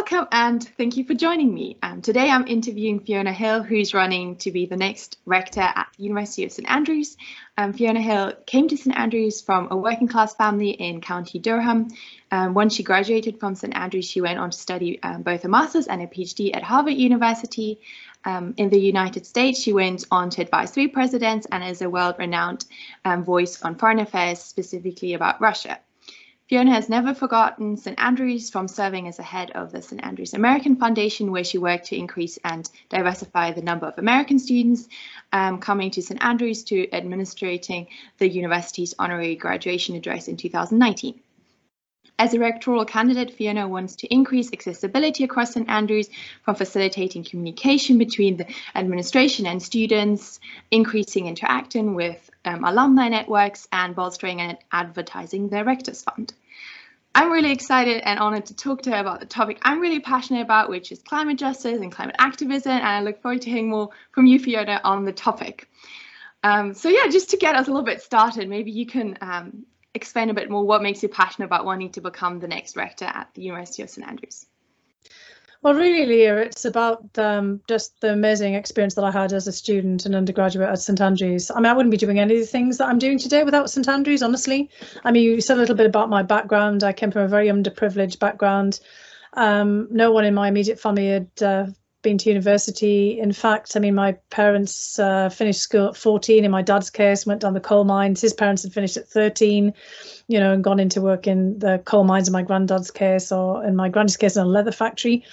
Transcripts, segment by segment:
welcome and thank you for joining me. Um, today I'm interviewing Fiona Hill, who's running to be the next rector at the University of St Andrews. Um, Fiona Hill came to St Andrews from a working class family in County Durham. Um, once she graduated from St Andrews, she went on to study um, both a master's and a PhD at Harvard University. Um, in the United States, she went on to advise three presidents and is a world-renowned um, voice on foreign affairs, specifically about Russia. Fiona has never forgotten St Andrews from serving as the head of the St Andrews American Foundation, where she worked to increase and diversify the number of American students um, coming to St Andrews to administrating the university's honorary graduation address in 2019. As a rectoral candidate, Fiona wants to increase accessibility across St Andrews from facilitating communication between the administration and students, increasing interaction with um, alumni networks, and bolstering and advertising the Rectors Fund. I'm really excited and honored to talk to her about the topic I'm really passionate about, which is climate justice and climate activism, and I look forward to hearing more from you, Fiona, on the topic. Um, so yeah, just to get us a little bit started, maybe you can um, explain a bit more what makes you passionate about wanting to become the next rector at the University of St Andrews? Well, really, Leah, it's about um, just the amazing experience that I had as a student and undergraduate at St Andrews. I mean, I wouldn't be doing any of the things that I'm doing today without St Andrews, honestly. I mean, you said a little bit about my background. I came from a very underprivileged background. Um, no one in my immediate family had uh, been to university. In fact, I mean, my parents uh, finished school at 14. In my dad's case, went down the coal mines. His parents had finished at 13, you know, and gone into work in the coal mines in my granddad's case, or in my granddad's case, in a leather factory.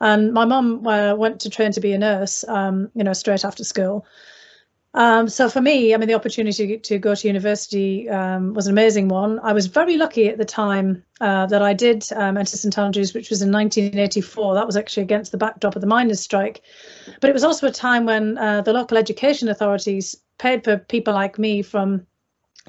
And my mum uh, went to train to be a nurse, um, you know, straight after school. Um, so for me, I mean, the opportunity to go to university um, was an amazing one. I was very lucky at the time uh, that I did um, enter St Andrews, which was in 1984. That was actually against the backdrop of the miners' strike. But it was also a time when uh, the local education authorities paid for people like me from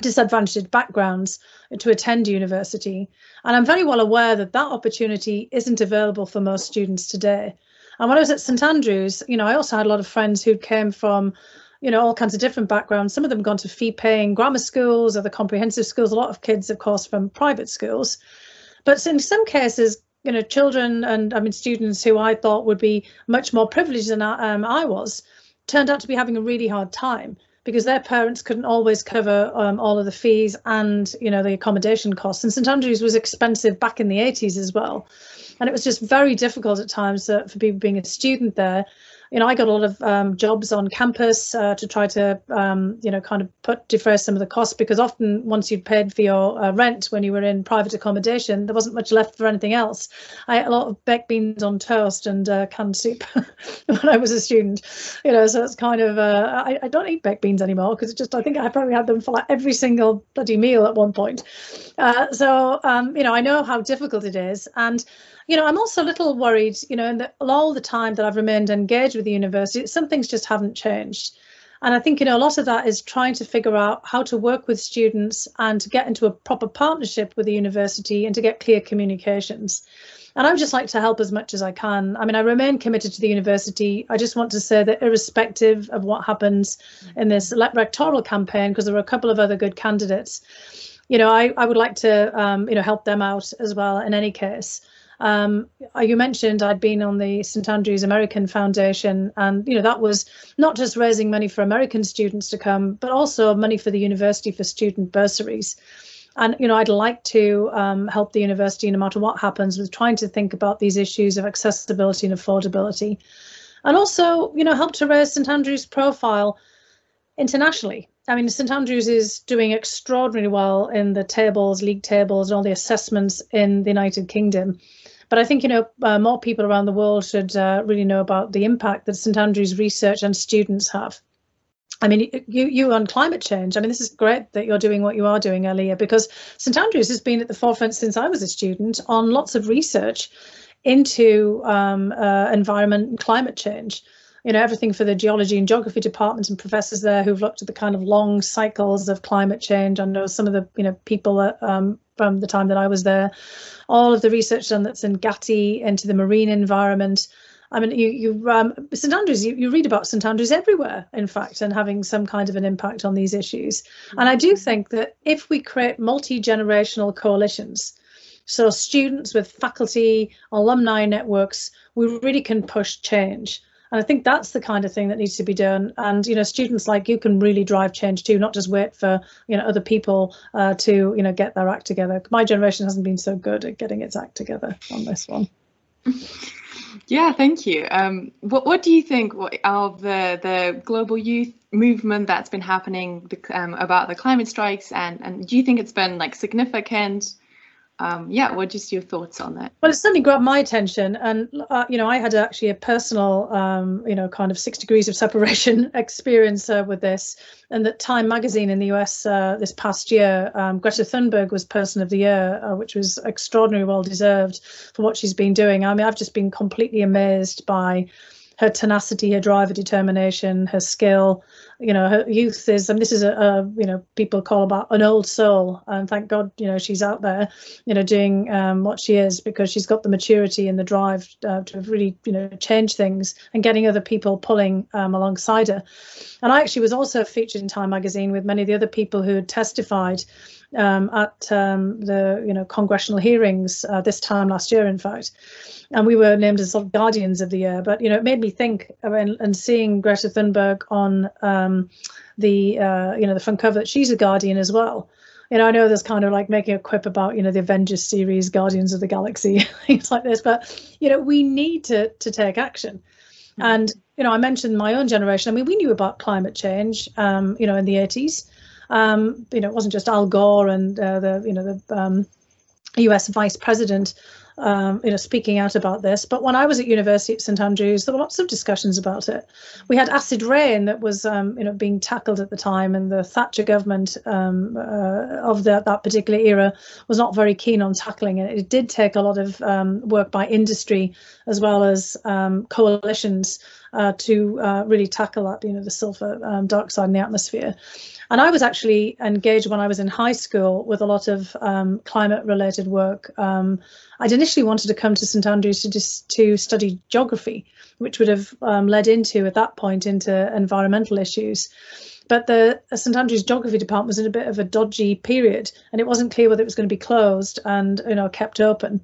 disadvantaged backgrounds to attend university. And I'm very well aware that that opportunity isn't available for most students today. And when I was at St Andrews, you know, I also had a lot of friends who came from you know, all kinds of different backgrounds. Some of them gone to fee paying grammar schools or the comprehensive schools. A lot of kids, of course, from private schools. But in some cases, you know, children and I mean, students who I thought would be much more privileged than I, um, I was turned out to be having a really hard time because their parents couldn't always cover um, all of the fees and you know the accommodation costs and st andrews was expensive back in the 80s as well and it was just very difficult at times uh, for people being a student there you know, I got a lot of um, jobs on campus uh, to try to, um, you know, kind of put defer some of the costs because often once you'd paid for your uh, rent when you were in private accommodation, there wasn't much left for anything else. I ate a lot of baked beans on toast and uh, canned soup when I was a student, you know, so it's kind of, uh, I, I, don't eat baked beans anymore because it's just, I think I probably had them for like every single bloody meal at one point. Uh, so, um, you know, I know how difficult it is. And you know, I'm also a little worried, you know, in all the time that I've remained engaged with the university, some things just haven't changed. And I think, you know, a lot of that is trying to figure out how to work with students and to get into a proper partnership with the university and to get clear communications. And I would just like to help as much as I can. I mean, I remain committed to the university. I just want to say that irrespective of what happens in this rectoral campaign, because there are a couple of other good candidates, you know, I, I would like to, um, you know, help them out as well in any case. Um, you mentioned I'd been on the St Andrews American Foundation, and you know that was not just raising money for American students to come, but also money for the university for student bursaries. And you know, I'd like to um, help the university, no matter what happens, with trying to think about these issues of accessibility and affordability, and also you know help to raise St Andrews' profile internationally. I mean, St Andrews is doing extraordinarily well in the tables, league tables, and all the assessments in the United Kingdom. But I think you know uh, more people around the world should uh, really know about the impact that St Andrews research and students have. I mean, you you on climate change. I mean, this is great that you're doing what you are doing, Aliyah, because St Andrews has been at the forefront since I was a student on lots of research into um, uh, environment and climate change you know everything for the geology and geography departments and professors there who've looked at the kind of long cycles of climate change. I know some of the you know people that, um, from the time that I was there, all of the research done that's in Gatty into the marine environment. I mean, you you um, St Andrews, you, you read about St Andrews everywhere, in fact, and having some kind of an impact on these issues. And I do think that if we create multi generational coalitions, So students with faculty, alumni networks, we really can push change. And I think that's the kind of thing that needs to be done. And you know, students like you can really drive change too, not just wait for you know other people uh, to you know get their act together. My generation hasn't been so good at getting its act together on this one. Yeah, thank you. Um, what what do you think of the the global youth movement that's been happening um, about the climate strikes, and and do you think it's been like significant? Um, yeah, what just your thoughts on that? Well, it certainly grabbed my attention, and uh, you know, I had actually a personal, um, you know, kind of six degrees of separation experience uh, with this, and that Time Magazine in the US uh, this past year, um, Greta Thunberg was Person of the Year, uh, which was extraordinarily well deserved for what she's been doing. I mean, I've just been completely amazed by her tenacity, her drive, her determination, her skill. You know, her youth is, and this is a, a, you know, people call about an old soul. And thank God, you know, she's out there, you know, doing um, what she is because she's got the maturity and the drive uh, to really, you know, change things and getting other people pulling um, alongside her. And I actually was also featured in Time magazine with many of the other people who had testified um, at um, the you know congressional hearings uh, this time last year, in fact, and we were named as sort of guardians of the year. But you know, it made me think, and, and seeing Greta Thunberg on um, the uh, you know the front cover that she's a guardian as well. You know, I know there's kind of like making a quip about you know the Avengers series, Guardians of the Galaxy, things like this, but you know we need to to take action. Mm-hmm. And you know, I mentioned my own generation. I mean, we knew about climate change, um, you know, in the 80s. Um, you know, it wasn't just Al Gore and uh, the you know the um, U.S. Vice President um, you know, speaking out about this. But when I was at university at St Andrews, there were lots of discussions about it. We had acid rain that was, um, you know, being tackled at the time, and the Thatcher government um, uh, of the, that particular era was not very keen on tackling it. It did take a lot of um, work by industry as well as um, coalitions uh, to uh, really tackle that, you know, the sulfur um, dioxide in the atmosphere. And I was actually engaged when I was in high school with a lot of um, climate related work. Um, I'd initially wanted to come to St Andrews to just to study geography, which would have um, led into at that point into environmental issues. But the St Andrews geography department was in a bit of a dodgy period, and it wasn't clear whether it was going to be closed and you know kept open.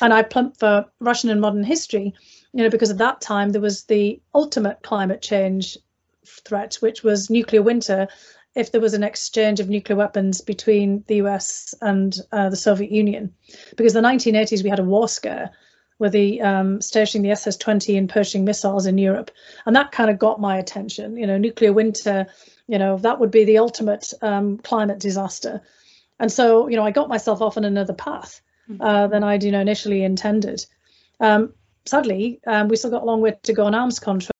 And I plumped for Russian and modern history, you know, because at that time there was the ultimate climate change threat, which was nuclear winter, if there was an exchange of nuclear weapons between the US and uh, the Soviet Union. Because in the 1980s, we had a war scare with the um, stationing the SS-20 and Pershing missiles in Europe, and that kind of got my attention. You know, nuclear winter, you know, that would be the ultimate um, climate disaster. And so, you know, I got myself off on another path uh, mm-hmm. than I'd, you know, initially intended. Um, sadly, um, we still got a long way to go on arms control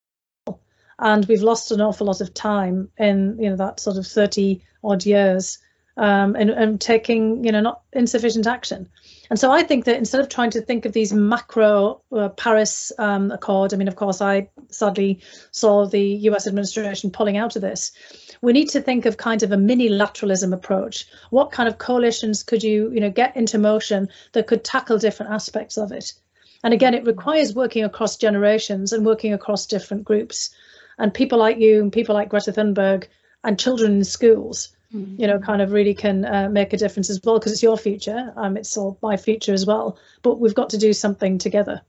and we've lost an awful lot of time in you know that sort of 30 odd years um, and, and taking you know not insufficient action. And so I think that instead of trying to think of these macro uh, Paris um, Accord, I mean, of course, I sadly saw the US administration pulling out of this. We need to think of kind of a mini lateralism approach. What kind of coalitions could you, you know, get into motion that could tackle different aspects of it? And again, it requires working across generations and working across different groups. And people like you and people like Greta Thunberg and children in schools mm-hmm. you know kind of really can uh, make a difference as well because it's your future. Um it's all my future as well. But we've got to do something together.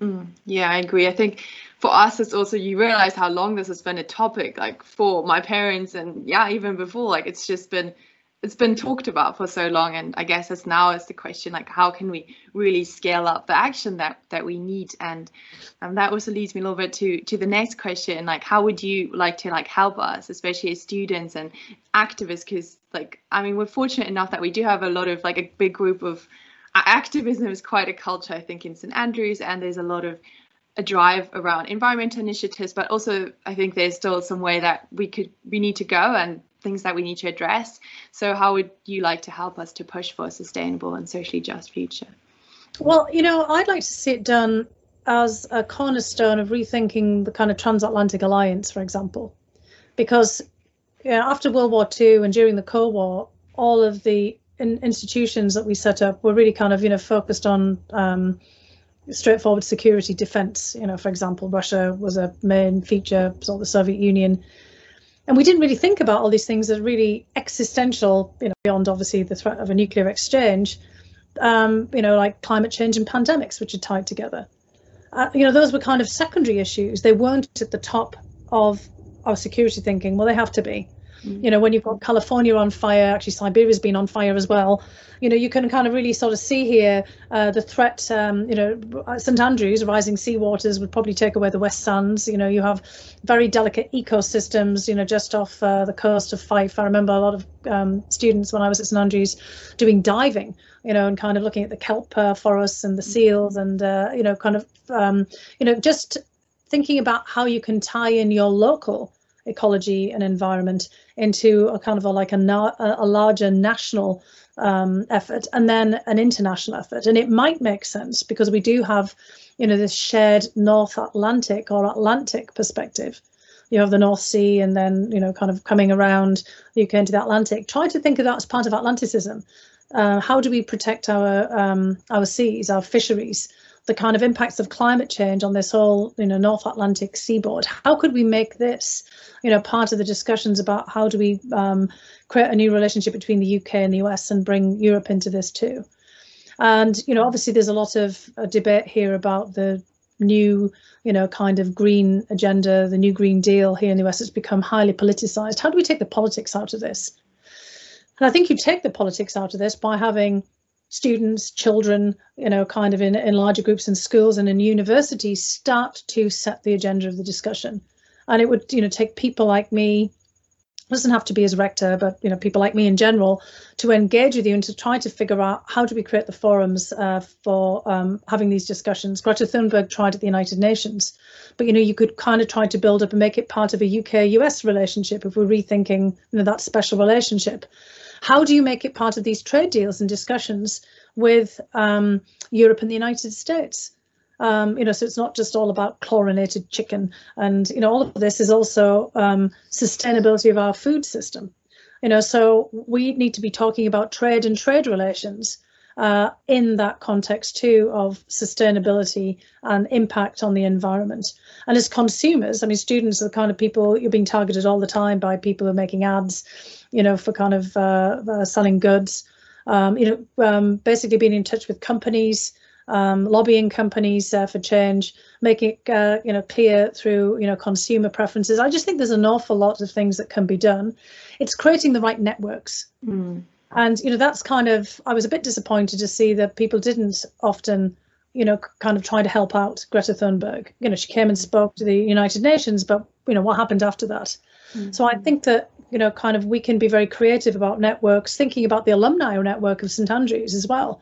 Mm, yeah i agree. I think for us it's also you realize how long this has been a topic like for my parents and yeah even before. Like it's just been it's been talked about for so long and i guess it's now is the question like how can we really scale up the action that that we need? And um, that also leads me a little bit to to the next question like how would you like to like help us especially as students and activists? Because like i mean we're fortunate enough that we do have a lot of like a big group of activism is quite a culture i think in st andrews and there's a lot of a drive around environmental initiatives but also i think there's still some way that we could we need to go and things that we need to address. So, how would you like to help us to push for a sustainable and socially just future? Well, you know, I'd like to see it done as a cornerstone of rethinking the kind of transatlantic alliance, for example, because you know, after World War II and during the Cold War, all of the in institutions that we set up were really kind of, you know, focused on um, straightforward security defense. You know, for example, Russia was a main feature, sort of the Soviet Union and we didn't really think about all these things as really existential, you know, beyond obviously the threat of a nuclear exchange. um, you know, like climate change and pandemics, which are tied together. Uh, you know, those were kind of secondary issues. They weren't at the top of our security thinking. Well, they have to be. Mm. You know, when you've got California on fire, actually Siberia's been on fire as well. You know, you can kind of really sort of see here uh, the threat. Um, you know, St Andrews, rising sea waters would probably take away the West Sands. You know, you have very delicate ecosystems. You know, just off uh, the coast of Fife. I remember a lot of um, students when I was at St Andrews doing diving. You know, and kind of looking at the kelp uh, forests and the mm. seals, and uh, you know, kind of um, you know, just thinking about how you can tie in your local ecology and environment into a kind of a, like a, a larger national um, effort and then an international effort. And it might make sense because we do have, you know, this shared North Atlantic or Atlantic perspective. You have the North Sea and then, you know, kind of coming around the UK into the Atlantic. Try to think of that as part of Atlanticism. Uh, how do we protect our um, our seas, our fisheries, the kind of impacts of climate change on this whole, you know, North Atlantic seaboard. How could we make this, you know, part of the discussions about how do we um, create a new relationship between the UK and the US and bring Europe into this too? And you know, obviously, there's a lot of uh, debate here about the new, you know, kind of green agenda, the new Green Deal here in the US has become highly politicized. How do we take the politics out of this? And I think you take the politics out of this by having students, children, you know, kind of in, in larger groups in schools and in universities start to set the agenda of the discussion. And it would, you know, take people like me, doesn't have to be as rector, but you know, people like me in general, to engage with you and to try to figure out how do we create the forums uh, for um, having these discussions. Greta Thunberg tried at the United Nations, but you know, you could kind of try to build up and make it part of a UK-US relationship if we're rethinking you know, that special relationship. How do you make it part of these trade deals and discussions with um, Europe and the United States? Um, you know, so it's not just all about chlorinated chicken, and you know, all of this is also um, sustainability of our food system. You know, so we need to be talking about trade and trade relations uh, in that context too of sustainability and impact on the environment. And as consumers, I mean, students are the kind of people you're being targeted all the time by people who are making ads you know, for kind of uh, uh, selling goods. Um, you know, um, basically being in touch with companies, um, lobbying companies uh, for change, making it uh, you know clear through you know consumer preferences. I just think there's an awful lot of things that can be done. It's creating the right networks. Mm. And you know that's kind of I was a bit disappointed to see that people didn't often you know kind of try to help out Greta Thunberg. You know she came and spoke to the United Nations, but you know what happened after that. Mm. So I think that you know, kind of we can be very creative about networks, thinking about the alumni network of St Andrews as well.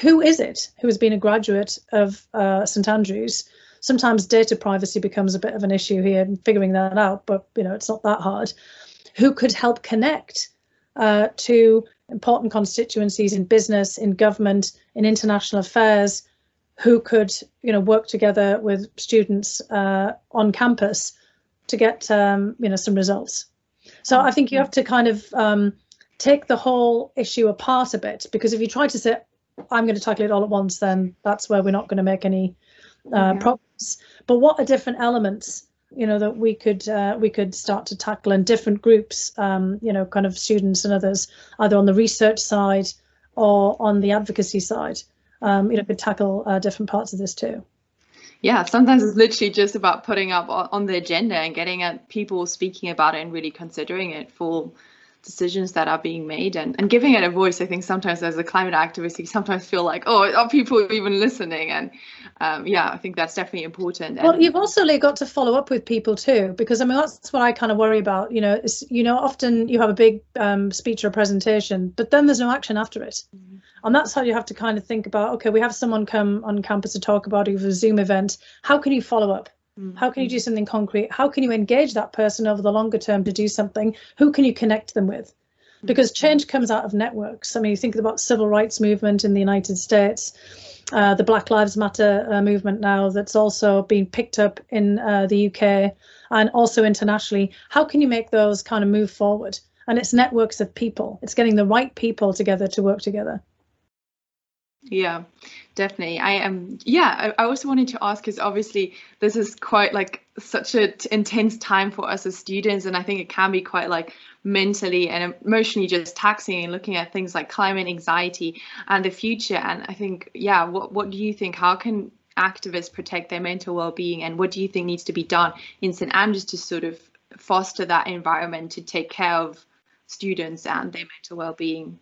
Who is it who has been a graduate of uh, St Andrews? Sometimes data privacy becomes a bit of an issue here and figuring that out, but you know, it's not that hard. Who could help connect uh, to important constituencies in business, in government, in international affairs, who could you know work together with students uh, on campus to get um, you know some results. So I think you have to kind of um, take the whole issue apart a bit because if you try to say, I'm going to tackle it all at once, then that's where we're not going to make any uh, yeah. problems. But what are different elements, you know, that we could uh, we could start to tackle in different groups, um, you know, kind of students and others, either on the research side or on the advocacy side, um, you know, could tackle uh, different parts of this too. Yeah sometimes it's literally just about putting up on the agenda and getting at people speaking about it and really considering it for decisions that are being made. And, and giving it a voice i think sometimes as a climate activist you sometimes feel like oh are people even listening? And um, yeah i think that's definitely important. Well you've also got to follow up with people too because i mean that's what i kind of worry about you know is you know often you have a big um, speech or presentation but then there's no action after it. Mm-hmm. And that's how you have to kind of think about okay we have someone come on campus to talk about it a zoom event. How can you follow up mm-hmm. how can you do something concrete? How can you engage that person over the longer term to do something? Who can you connect them with? Because mm-hmm. change comes out of networks. I mean you think about civil rights movement in the united states uh, the black lives matter uh, movement now that's also being picked up in uh, the uk and also internationally. How can you make those kind of move forward? And it's networks of people. It's getting the right people together to work together Yeah, definitely. I am. Yeah, I, I also wanted to ask because obviously this is quite like such an intense time for us as students, and I think it can be quite like mentally and emotionally just taxing and looking at things like climate anxiety and the future. And I think, yeah, what what do you think? How can activists protect their mental well-being, and what do you think needs to be done in St Andrews to sort of foster that environment to take care of students and their mental well-being?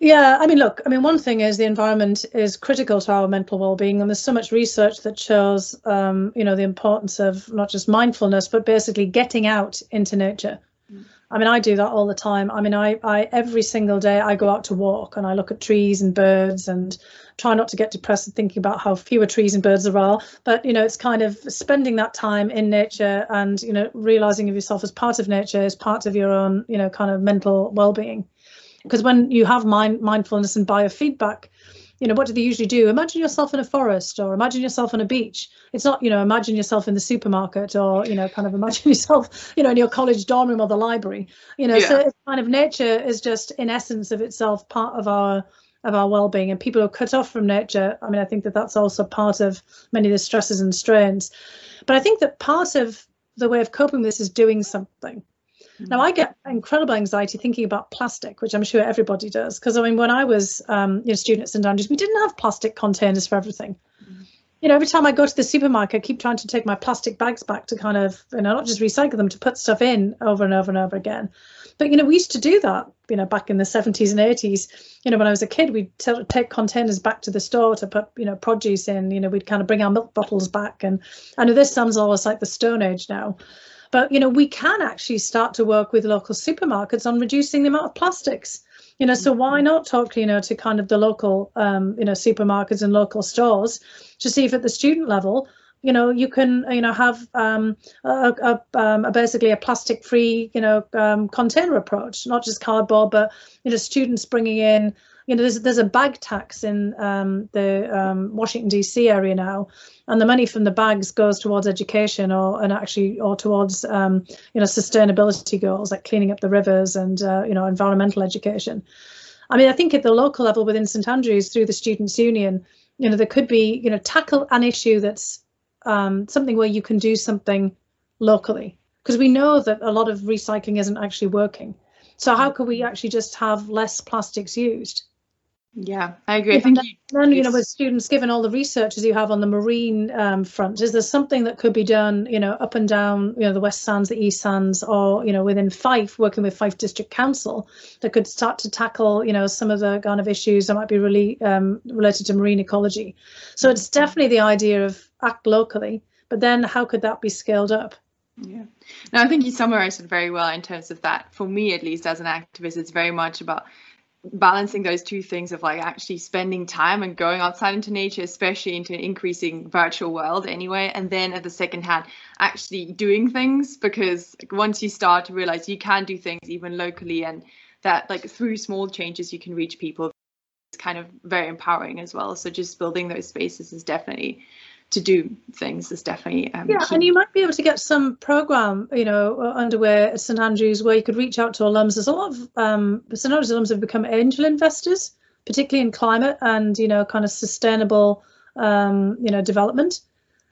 Yeah, I mean, look, I mean, one thing is the environment is critical to our mental well-being, and there's so much research that shows, um, you know, the importance of not just mindfulness, but basically getting out into nature. Mm. I mean, I do that all the time. I mean, I, I every single day I go out to walk and I look at trees and birds and try not to get depressed thinking about how fewer trees and birds there are. But you know, it's kind of spending that time in nature and you know, realizing of yourself as part of nature, as part of your own, you know, kind of mental well-being because when you have mind mindfulness and biofeedback you know what do they usually do? Imagine yourself in a forest or imagine yourself on a beach. It's not you know imagine yourself in the supermarket or you know kind of imagine yourself you know in your college dorm room or the library. You know yeah. so it's kind of nature is just in essence of itself part of our of our well-being and people who are cut off from nature. I mean i think that that's also part of many of the stresses and strains. But i think that part of the way of coping with this is doing something now, I get incredible anxiety thinking about plastic, which I'm sure everybody does. Because I mean, when I was um, you know, student at St Andrews, we didn't have plastic containers for everything. Mm. You know, every time I go to the supermarket, I keep trying to take my plastic bags back to kind of, you know, not just recycle them, to put stuff in over and over and over again. But, you know, we used to do that, you know, back in the 70s and 80s. You know, when I was a kid, we'd t- take containers back to the store to put, you know, produce in. You know, we'd kind of bring our milk bottles back. And I know this sounds almost like the Stone Age now. But you know, we can actually start to work with local supermarkets on reducing the amount of plastics. You know, so why not talk, you know, to kind of the local, um, you know, supermarkets and local stores to see if at the student level, you know, you can, you know, have um, a, a, um, a basically a plastic-free, you know, um, container approach, not just cardboard, but you know, students bringing in you know, there's there's a bag tax in um, the um, Washington D.C. area now, and the money from the bags goes towards education or and actually or towards um, you know sustainability goals like cleaning up the rivers and uh, you know environmental education. I mean, I think at the local level within St Andrews through the Students' Union, you know, there could be you know tackle an issue that's um, something where you can do something locally because we know that a lot of recycling isn't actually working. So how can we actually just have less plastics used? Yeah, I agree. I think you, then, you know, with students, given all the research as you have on the marine um, front, is there something that could be done, you know, up and down, you know, the West Sands, the East Sands, or you know, within Fife, working with Fife District Council, that could start to tackle, you know, some of the kind of issues that might be really um, related to marine ecology. So it's definitely the idea of act locally, but then how could that be scaled up? Yeah. No, I think you summarized it very well in terms of that. For me, at least, as an activist, it's very much about balancing those two things of like actually spending time and going outside into nature especially into an increasing virtual world anyway and then at the second hand actually doing things because once you start to realize you can do things even locally and that like through small changes you can reach people it's kind of very empowering as well. So just building those spaces is definitely to do things is definitely um, yeah key. and you might be able to get some program you know underway at st andrews where you could reach out to alums there's a lot of um, st andrews alums have become angel investors particularly in climate and you know kind of sustainable um, you know development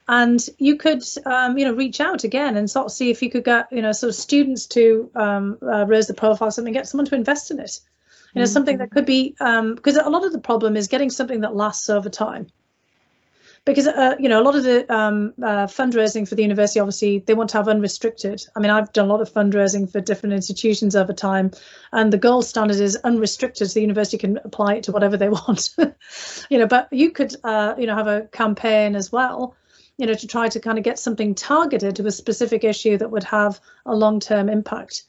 and you could um, you know reach out again and sort of see if you could get you know sort of students to um, uh, raise the profile something get someone to invest in it you know mm-hmm. something that could be because um, a lot of the problem is getting something that lasts over time because uh, you know a lot of the um, uh, fundraising for the university obviously they want to have unrestricted. I mean i've done a lot of fundraising for different institutions over time and the gold standard is unrestricted so the university can apply it to whatever they want. You know but you could uh, you know have a campaign as well you know to try to kind of get something targeted to a specific issue that would have a long-term impact.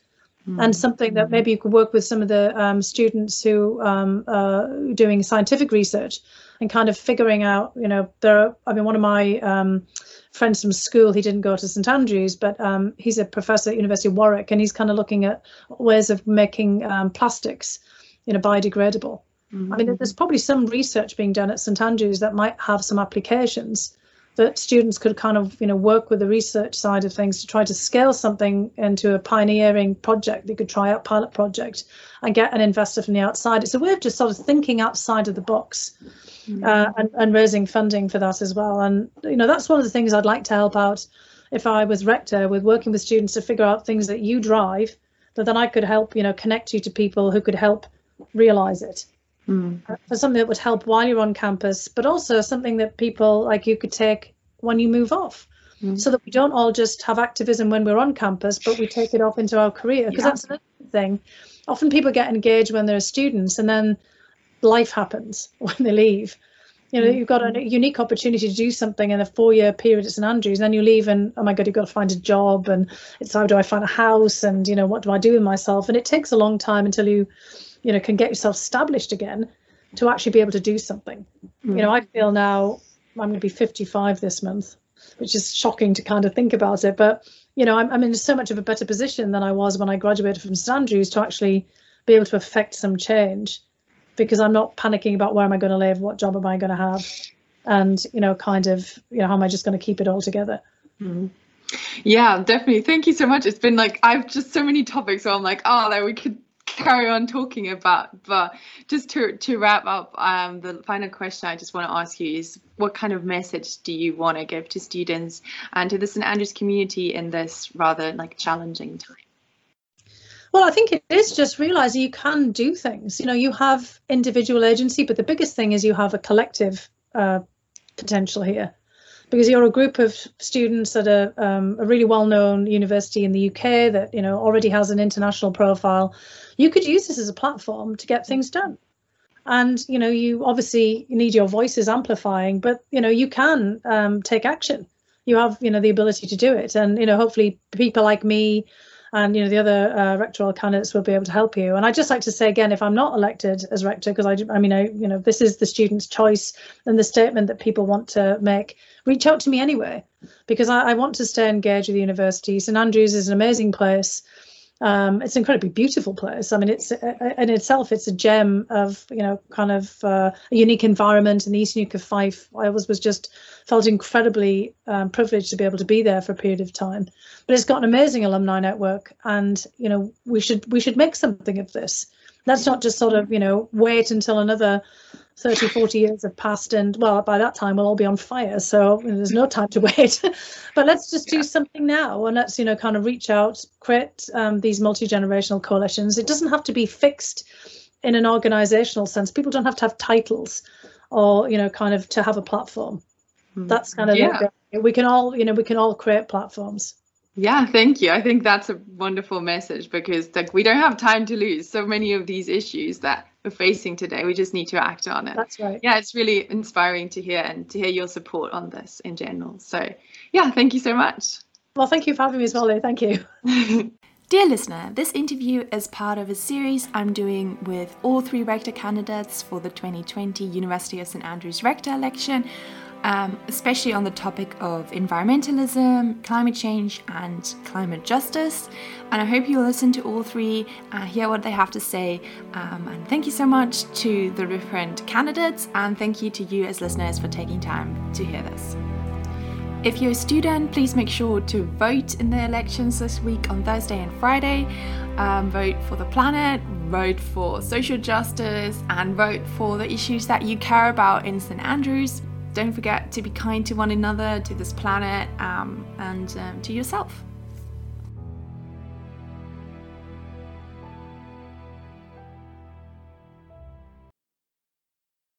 Mm. and something that maybe you could work with some of the um, students who um, are doing scientific research and kind of figuring out, you know, there are, I mean, one of my um, friends from school, he didn't go to St Andrews, but um, he's a professor at University of Warwick, and he's kind of looking at ways of making um, plastics, you know, biodegradable. Mm-hmm. I mean, there's probably some research being done at St Andrews that might have some applications that students could kind of you know work with the research side of things to try to scale something into a pioneering project. They could try out pilot project and get an investor from the outside. It's a way of just sort of thinking outside of the box mm-hmm. uh, and, and raising funding for that as well. And you know that's one of the things i'd like to help out if i was rector with working with students to figure out things that you drive that then i could help you know connect you to people who could help realize it mm. for something that would help while you're on campus, but also something that people like you could take when you move off. Mm. So that we don't all just have activism when we're on campus, but we take it off into our career. Because yeah. that's another thing. Often people get engaged when they're students and then life happens when they leave. You know, mm. you've got a unique opportunity to do something in a four-year period at St Andrews, and then you leave and oh my god, you've got to find a job, and it's how do I find a house, and you know what do I do with myself, and it takes a long time until you you know can get yourself established again to actually be able to do something mm. you know i feel now i'm going to be 55 this month which is shocking to kind of think about it but you know I'm, I'm in so much of a better position than i was when i graduated from st andrews to actually be able to affect some change because i'm not panicking about where am i going to live what job am i going to have and you know kind of you know how am i just going to keep it all together mm. Yeah, definitely. Thank you so much. It's been like I've just so many topics so I'm like, oh, that we could carry on talking about. But just to, to wrap up, um, the final question I just want to ask you is what kind of message do you want to give to students and to the St Andrews community in this rather like challenging time? Well, I think it is just realizing you can do things. You know, you have individual agency, but the biggest thing is you have a collective uh, potential here because you're a group of students at a, um, a really well-known university in the UK that you know already has an international profile. You could use this as a platform to get things done. And you know, you obviously need your voices amplifying, but you know, you can um, take action. You have you know the ability to do it, and you know, hopefully, people like me and you know the other uh, rectoral candidates will be able to help you. And I just like to say again, if I'm not elected as rector, because I, I mean, I, you know, this is the student's choice and the statement that people want to make. Reach out to me anyway, because I, I want to stay engaged with the university. St Andrews is an amazing place. Um, it's an incredibly beautiful place. I mean, it's uh, in itself, it's a gem of you know, kind of uh, a unique environment in the East Neuk of Fife. I was was just felt incredibly um, privileged to be able to be there for a period of time. But it's got an amazing alumni network, and you know, we should we should make something of this. Let's not just sort of you know wait until another 30, 40 years have passed, and well, by that time we'll all be on fire. So there's no time to wait. but let's just do something now, and let's you know kind of reach out, create um, these multi generational coalitions. It doesn't have to be fixed in an organizational sense. People don't have to have titles, or you know, kind of to have a platform. Hmm. That's kind of yeah. we can all you know we can all create platforms. Yeah, thank you. I think that's a wonderful message because like we don't have time to lose. So many of these issues that we're facing today, we just need to act on it. That's right. Yeah, it's really inspiring to hear and to hear your support on this in general. So yeah, thank you so much. Well, thank you for having me as well, Lou. Thank you. Dear listener, this interview is part of a series I'm doing with all three rector candidates for the 2020 University of St Andrews rector election um, especially on the topic of environmentalism, climate change, and climate justice. And I hope you'll listen to all three, uh, hear what they have to say. Um, and thank you so much to the different candidates, and thank you to you as listeners for taking time to hear this. If you're a student, please make sure to vote in the elections this week on Thursday and Friday. Um, vote for the planet, vote for social justice, and vote for the issues that you care about in St Andrews. Don't forget to be kind to one another, to this planet, um, and um, to yourself.